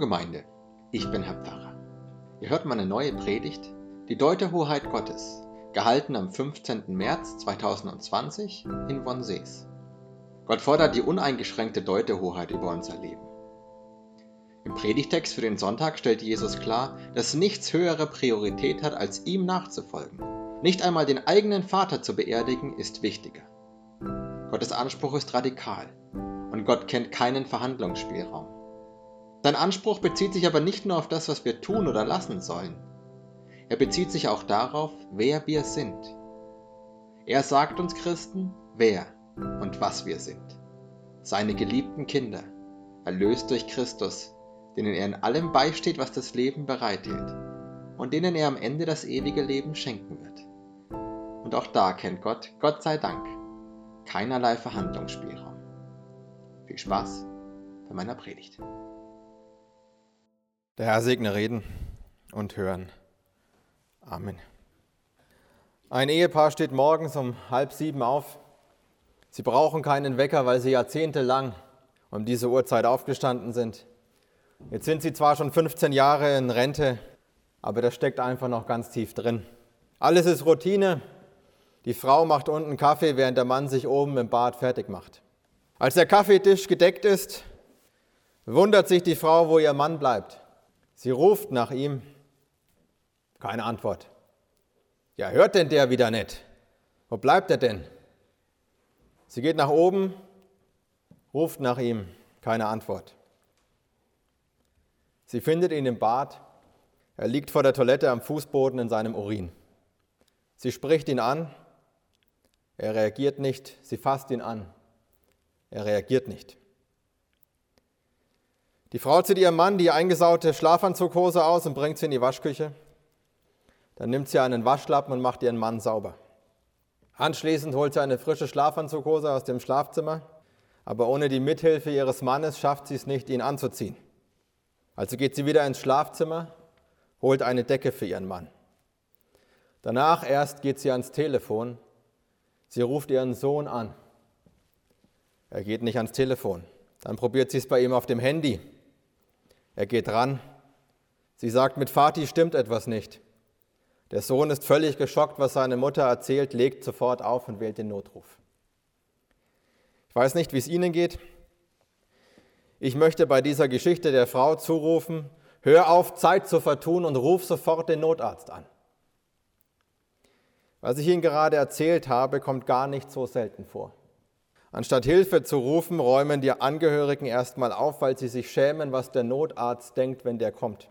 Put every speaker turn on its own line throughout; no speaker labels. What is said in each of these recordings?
Gemeinde, ich bin Herr Pfarrer. Ihr hört meine neue Predigt, die Deuterhoheit Gottes, gehalten am 15. März 2020 in Wonsees. Gott fordert die uneingeschränkte Deuterhoheit über unser Leben. Im Predigtext für den Sonntag stellt Jesus klar, dass nichts höhere Priorität hat, als ihm nachzufolgen. Nicht einmal den eigenen Vater zu beerdigen, ist wichtiger. Gottes Anspruch ist radikal und Gott kennt keinen Verhandlungsspielraum. Sein Anspruch bezieht sich aber nicht nur auf das, was wir tun oder lassen sollen. Er bezieht sich auch darauf, wer wir sind. Er sagt uns Christen, wer und was wir sind. Seine geliebten Kinder, erlöst durch Christus, denen er in allem beisteht, was das Leben bereithält und denen er am Ende das ewige Leben schenken wird. Und auch da kennt Gott, Gott sei Dank, keinerlei Verhandlungsspielraum. Viel Spaß bei meiner Predigt.
Der Herr segne Reden und Hören. Amen. Ein Ehepaar steht morgens um halb sieben auf. Sie brauchen keinen Wecker, weil sie jahrzehntelang um diese Uhrzeit aufgestanden sind. Jetzt sind sie zwar schon 15 Jahre in Rente, aber das steckt einfach noch ganz tief drin. Alles ist Routine. Die Frau macht unten Kaffee, während der Mann sich oben im Bad fertig macht. Als der Kaffeetisch gedeckt ist, wundert sich die Frau, wo ihr Mann bleibt. Sie ruft nach ihm. Keine Antwort. Ja, hört denn der wieder nicht? Wo bleibt er denn? Sie geht nach oben, ruft nach ihm. Keine Antwort. Sie findet ihn im Bad. Er liegt vor der Toilette am Fußboden in seinem Urin. Sie spricht ihn an. Er reagiert nicht. Sie fasst ihn an. Er reagiert nicht. Die Frau zieht ihrem Mann die eingesaute Schlafanzughose aus und bringt sie in die Waschküche. Dann nimmt sie einen Waschlappen und macht ihren Mann sauber. Anschließend holt sie eine frische Schlafanzughose aus dem Schlafzimmer, aber ohne die Mithilfe ihres Mannes schafft sie es nicht, ihn anzuziehen. Also geht sie wieder ins Schlafzimmer, holt eine Decke für ihren Mann. Danach erst geht sie ans Telefon. Sie ruft ihren Sohn an. Er geht nicht ans Telefon. Dann probiert sie es bei ihm auf dem Handy. Er geht ran. Sie sagt, mit Vati stimmt etwas nicht. Der Sohn ist völlig geschockt, was seine Mutter erzählt, legt sofort auf und wählt den Notruf. Ich weiß nicht, wie es Ihnen geht. Ich möchte bei dieser Geschichte der Frau zurufen, hör auf, Zeit zu vertun und ruf sofort den Notarzt an. Was ich Ihnen gerade erzählt habe, kommt gar nicht so selten vor. Anstatt Hilfe zu rufen, räumen die Angehörigen erstmal auf, weil sie sich schämen, was der Notarzt denkt, wenn der kommt.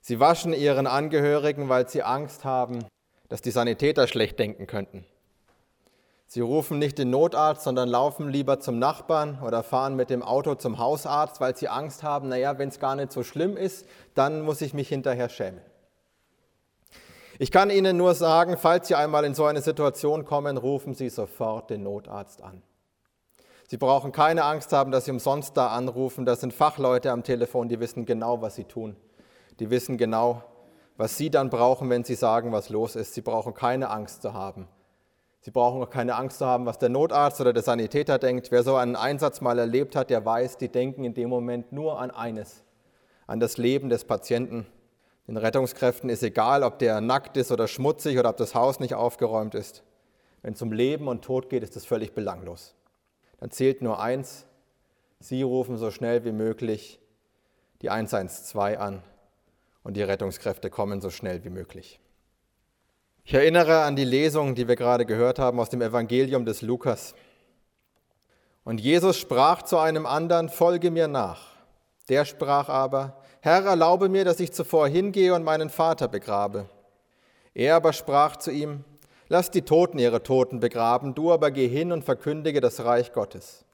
Sie waschen ihren Angehörigen, weil sie Angst haben, dass die Sanitäter schlecht denken könnten. Sie rufen nicht den Notarzt, sondern laufen lieber zum Nachbarn oder fahren mit dem Auto zum Hausarzt, weil sie Angst haben, naja, wenn es gar nicht so schlimm ist, dann muss ich mich hinterher schämen. Ich kann Ihnen nur sagen, falls Sie einmal in so eine Situation kommen, rufen Sie sofort den Notarzt an. Sie brauchen keine Angst haben, dass Sie umsonst da anrufen. Das sind Fachleute am Telefon, die wissen genau, was sie tun. Die wissen genau, was Sie dann brauchen, wenn Sie sagen, was los ist. Sie brauchen keine Angst zu haben. Sie brauchen auch keine Angst zu haben, was der Notarzt oder der Sanitäter denkt. Wer so einen Einsatz mal erlebt hat, der weiß, die denken in dem Moment nur an eines, an das Leben des Patienten. Den Rettungskräften ist egal, ob der nackt ist oder schmutzig oder ob das Haus nicht aufgeräumt ist. Wenn es um Leben und Tod geht, ist das völlig belanglos dann zählt nur eins. Sie rufen so schnell wie möglich die 112 an und die Rettungskräfte kommen so schnell wie möglich. Ich erinnere an die Lesung, die wir gerade gehört haben aus dem Evangelium des Lukas. Und Jesus sprach zu einem anderen, folge mir nach. Der sprach aber, Herr, erlaube mir, dass ich zuvor hingehe und meinen Vater begrabe. Er aber sprach zu ihm, Lass die Toten ihre Toten begraben, du aber geh hin und verkündige das Reich Gottes.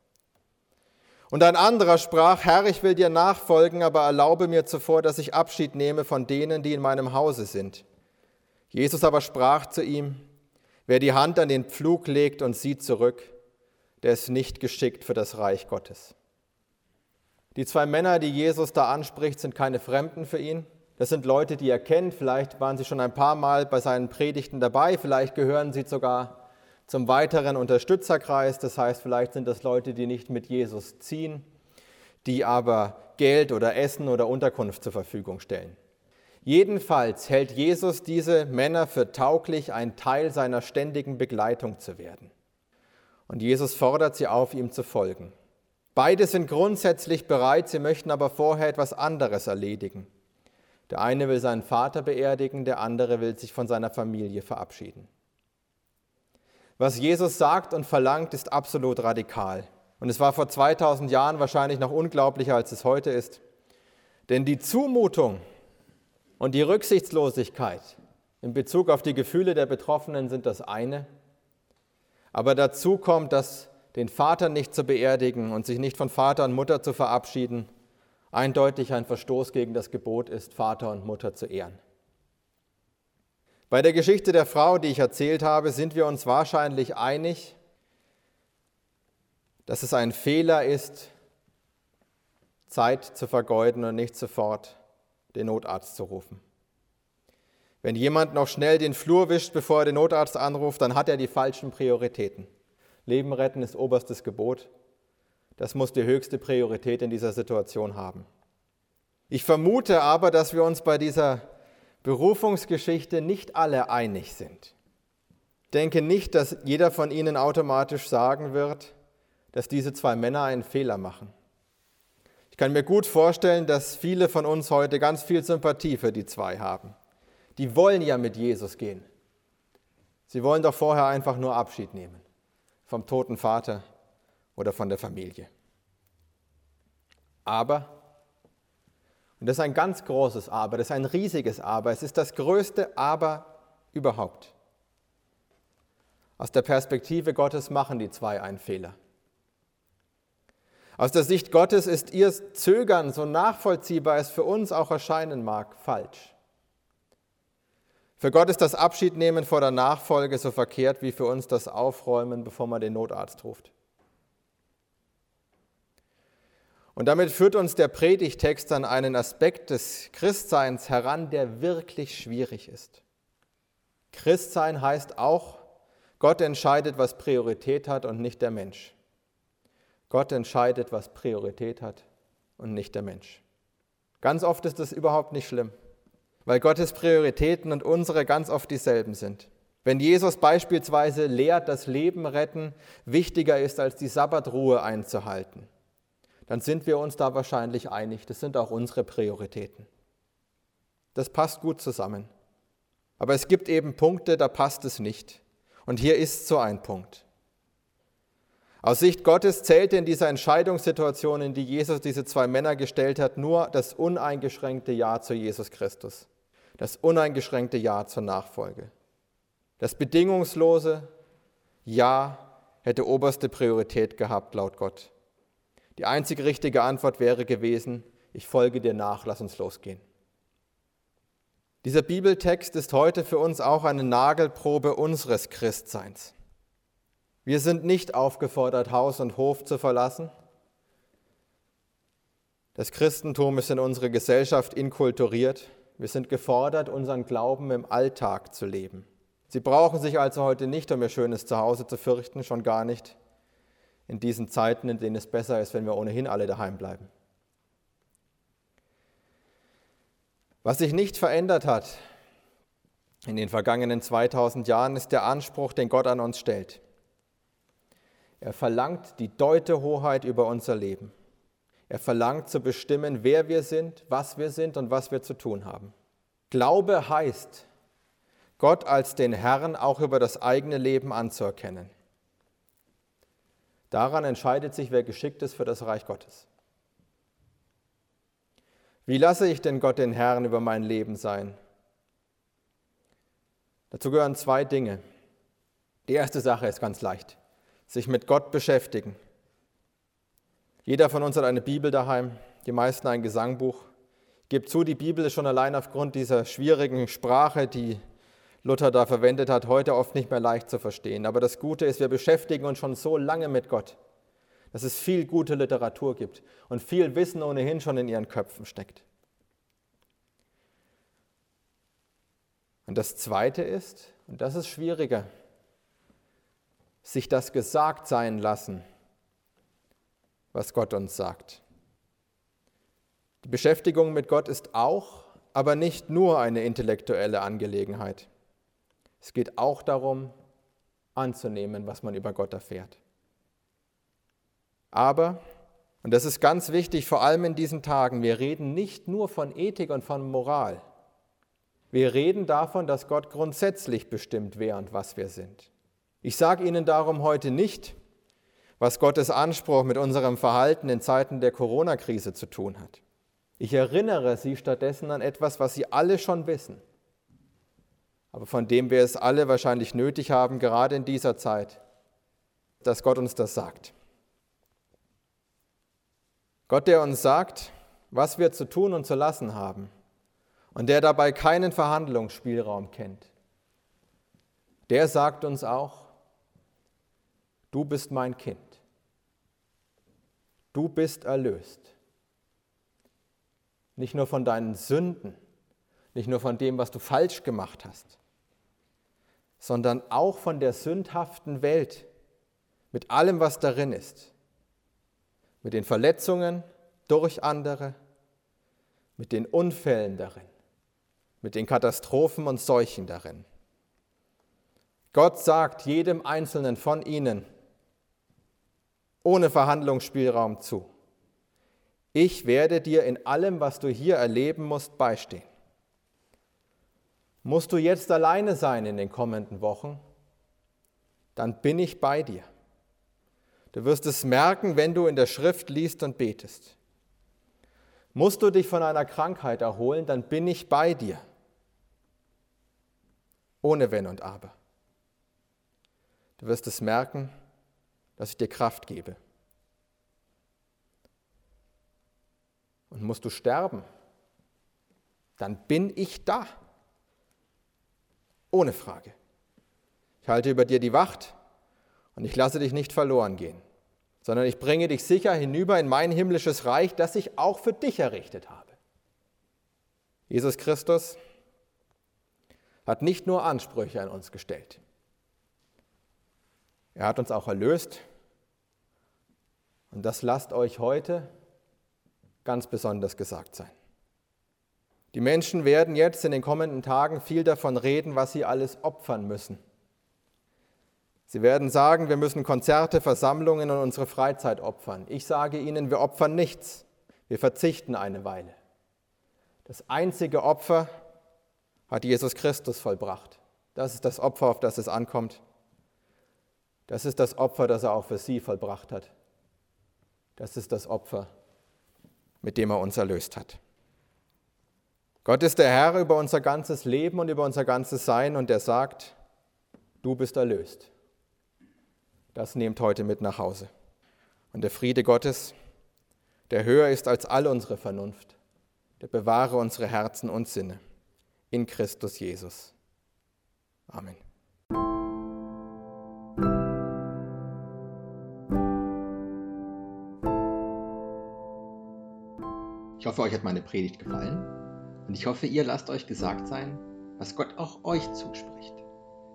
Und ein anderer sprach, Herr, ich will dir nachfolgen, aber erlaube mir zuvor, dass ich Abschied nehme von denen, die in meinem Hause sind. Jesus aber sprach zu ihm, wer die Hand an den Pflug legt und sieht zurück, der ist nicht geschickt für das Reich Gottes. Die zwei Männer, die Jesus da anspricht, sind keine Fremden für ihn. Das sind Leute, die er kennt. Vielleicht waren sie schon ein paar Mal bei seinen Predigten dabei. Vielleicht gehören sie sogar zum weiteren Unterstützerkreis. Das heißt, vielleicht sind das Leute, die nicht mit Jesus ziehen, die aber Geld oder Essen oder Unterkunft zur Verfügung stellen. Jedenfalls hält Jesus diese Männer für tauglich, ein Teil seiner ständigen Begleitung zu werden. Und Jesus fordert sie auf, ihm zu folgen. Beide sind grundsätzlich bereit, sie möchten aber vorher etwas anderes erledigen. Der eine will seinen Vater beerdigen, der andere will sich von seiner Familie verabschieden. Was Jesus sagt und verlangt, ist absolut radikal. Und es war vor 2000 Jahren wahrscheinlich noch unglaublicher, als es heute ist. Denn die Zumutung und die Rücksichtslosigkeit in Bezug auf die Gefühle der Betroffenen sind das eine. Aber dazu kommt, dass den Vater nicht zu beerdigen und sich nicht von Vater und Mutter zu verabschieden, eindeutig ein Verstoß gegen das Gebot ist, Vater und Mutter zu ehren. Bei der Geschichte der Frau, die ich erzählt habe, sind wir uns wahrscheinlich einig, dass es ein Fehler ist, Zeit zu vergeuden und nicht sofort den Notarzt zu rufen. Wenn jemand noch schnell den Flur wischt, bevor er den Notarzt anruft, dann hat er die falschen Prioritäten. Leben retten ist oberstes Gebot. Das muss die höchste Priorität in dieser Situation haben. Ich vermute aber, dass wir uns bei dieser Berufungsgeschichte nicht alle einig sind. Ich denke nicht, dass jeder von Ihnen automatisch sagen wird, dass diese zwei Männer einen Fehler machen. Ich kann mir gut vorstellen, dass viele von uns heute ganz viel Sympathie für die zwei haben. Die wollen ja mit Jesus gehen. Sie wollen doch vorher einfach nur Abschied nehmen vom toten Vater oder von der Familie. Aber, und das ist ein ganz großes Aber, das ist ein riesiges Aber, es ist das größte Aber überhaupt. Aus der Perspektive Gottes machen die zwei einen Fehler. Aus der Sicht Gottes ist ihr Zögern, so nachvollziehbar es für uns auch erscheinen mag, falsch. Für Gott ist das Abschiednehmen vor der Nachfolge so verkehrt wie für uns das Aufräumen, bevor man den Notarzt ruft. Und damit führt uns der Predigtext an einen Aspekt des Christseins heran, der wirklich schwierig ist. Christsein heißt auch, Gott entscheidet, was Priorität hat und nicht der Mensch. Gott entscheidet, was Priorität hat und nicht der Mensch. Ganz oft ist das überhaupt nicht schlimm, weil Gottes Prioritäten und unsere ganz oft dieselben sind. Wenn Jesus beispielsweise lehrt, dass Leben retten wichtiger ist, als die Sabbatruhe einzuhalten, dann sind wir uns da wahrscheinlich einig. Das sind auch unsere Prioritäten. Das passt gut zusammen. Aber es gibt eben Punkte, da passt es nicht. Und hier ist so ein Punkt. Aus Sicht Gottes zählte in dieser Entscheidungssituation, in die Jesus diese zwei Männer gestellt hat, nur das uneingeschränkte Ja zu Jesus Christus, das uneingeschränkte Ja zur Nachfolge. Das bedingungslose Ja hätte oberste Priorität gehabt, laut Gott. Die einzige richtige Antwort wäre gewesen, ich folge dir nach, lass uns losgehen. Dieser Bibeltext ist heute für uns auch eine Nagelprobe unseres Christseins. Wir sind nicht aufgefordert, Haus und Hof zu verlassen. Das Christentum ist in unsere Gesellschaft inkulturiert. Wir sind gefordert, unseren Glauben im Alltag zu leben. Sie brauchen sich also heute nicht um ihr schönes Zuhause zu fürchten, schon gar nicht in diesen Zeiten, in denen es besser ist, wenn wir ohnehin alle daheim bleiben. Was sich nicht verändert hat in den vergangenen 2000 Jahren, ist der Anspruch, den Gott an uns stellt. Er verlangt die Deutehoheit über unser Leben. Er verlangt zu bestimmen, wer wir sind, was wir sind und was wir zu tun haben. Glaube heißt, Gott als den Herrn auch über das eigene Leben anzuerkennen. Daran entscheidet sich, wer geschickt ist für das Reich Gottes. Wie lasse ich denn Gott den Herrn über mein Leben sein? Dazu gehören zwei Dinge. Die erste Sache ist ganz leicht sich mit Gott beschäftigen. Jeder von uns hat eine Bibel daheim, die meisten ein Gesangbuch. Gebe zu, die Bibel ist schon allein aufgrund dieser schwierigen Sprache, die Luther da verwendet hat, heute oft nicht mehr leicht zu verstehen. Aber das Gute ist, wir beschäftigen uns schon so lange mit Gott, dass es viel gute Literatur gibt und viel Wissen ohnehin schon in ihren Köpfen steckt. Und das Zweite ist, und das ist schwieriger, sich das gesagt sein lassen, was Gott uns sagt. Die Beschäftigung mit Gott ist auch, aber nicht nur eine intellektuelle Angelegenheit. Es geht auch darum, anzunehmen, was man über Gott erfährt. Aber, und das ist ganz wichtig, vor allem in diesen Tagen, wir reden nicht nur von Ethik und von Moral. Wir reden davon, dass Gott grundsätzlich bestimmt, wer und was wir sind. Ich sage Ihnen darum heute nicht, was Gottes Anspruch mit unserem Verhalten in Zeiten der Corona-Krise zu tun hat. Ich erinnere Sie stattdessen an etwas, was Sie alle schon wissen, aber von dem wir es alle wahrscheinlich nötig haben, gerade in dieser Zeit, dass Gott uns das sagt. Gott, der uns sagt, was wir zu tun und zu lassen haben und der dabei keinen Verhandlungsspielraum kennt, der sagt uns auch, du bist mein Kind, du bist erlöst. Nicht nur von deinen Sünden, nicht nur von dem, was du falsch gemacht hast, sondern auch von der sündhaften Welt mit allem, was darin ist mit den Verletzungen durch andere, mit den Unfällen darin, mit den Katastrophen und Seuchen darin. Gott sagt jedem Einzelnen von ihnen ohne Verhandlungsspielraum zu, ich werde dir in allem, was du hier erleben musst, beistehen. Musst du jetzt alleine sein in den kommenden Wochen, dann bin ich bei dir. Du wirst es merken, wenn du in der Schrift liest und betest. Musst du dich von einer Krankheit erholen, dann bin ich bei dir. Ohne Wenn und Aber. Du wirst es merken, dass ich dir Kraft gebe. Und musst du sterben, dann bin ich da. Ohne Frage. Ich halte über dir die Wacht und ich lasse dich nicht verloren gehen sondern ich bringe dich sicher hinüber in mein himmlisches Reich, das ich auch für dich errichtet habe. Jesus Christus hat nicht nur Ansprüche an uns gestellt, er hat uns auch erlöst. Und das lasst euch heute ganz besonders gesagt sein. Die Menschen werden jetzt in den kommenden Tagen viel davon reden, was sie alles opfern müssen Sie werden sagen, wir müssen Konzerte, Versammlungen und unsere Freizeit opfern. Ich sage Ihnen, wir opfern nichts. Wir verzichten eine Weile. Das einzige Opfer hat Jesus Christus vollbracht. Das ist das Opfer, auf das es ankommt. Das ist das Opfer, das er auch für Sie vollbracht hat. Das ist das Opfer, mit dem er uns erlöst hat. Gott ist der Herr über unser ganzes Leben und über unser ganzes Sein und er sagt, du bist erlöst das nehmt heute mit nach Hause. Und der Friede Gottes, der höher ist als all unsere Vernunft, der bewahre unsere Herzen und Sinne in Christus Jesus. Amen.
Ich hoffe, euch hat meine Predigt gefallen und ich hoffe, ihr lasst euch gesagt sein, was Gott auch euch zuspricht,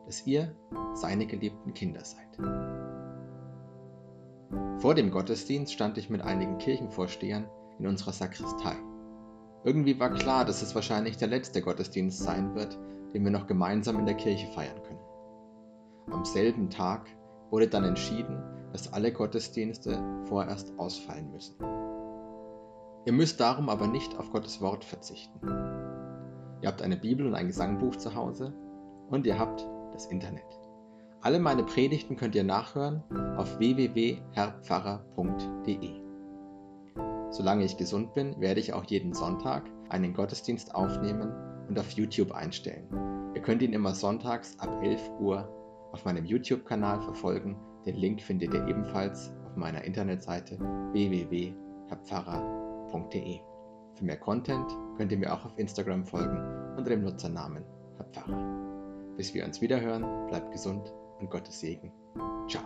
dass ihr seine geliebten Kinder seid. Vor dem Gottesdienst stand ich mit einigen Kirchenvorstehern in unserer Sakristei. Irgendwie war klar, dass es wahrscheinlich der letzte Gottesdienst sein wird, den wir noch gemeinsam in der Kirche feiern können. Am selben Tag wurde dann entschieden, dass alle Gottesdienste vorerst ausfallen müssen. Ihr müsst darum aber nicht auf Gottes Wort verzichten. Ihr habt eine Bibel und ein Gesangbuch zu Hause und ihr habt das Internet. Alle meine Predigten könnt ihr nachhören auf www.herrpfarrer.de. Solange ich gesund bin, werde ich auch jeden Sonntag einen Gottesdienst aufnehmen und auf YouTube einstellen. Ihr könnt ihn immer sonntags ab 11 Uhr auf meinem YouTube-Kanal verfolgen. Den Link findet ihr ebenfalls auf meiner Internetseite www.herrpfarrer.de hapfarrer.de. Für mehr Content könnt ihr mir auch auf Instagram folgen unter dem Nutzernamen Herr Pfarrer. Bis wir uns wiederhören, bleibt gesund und Gottes Segen. Ciao.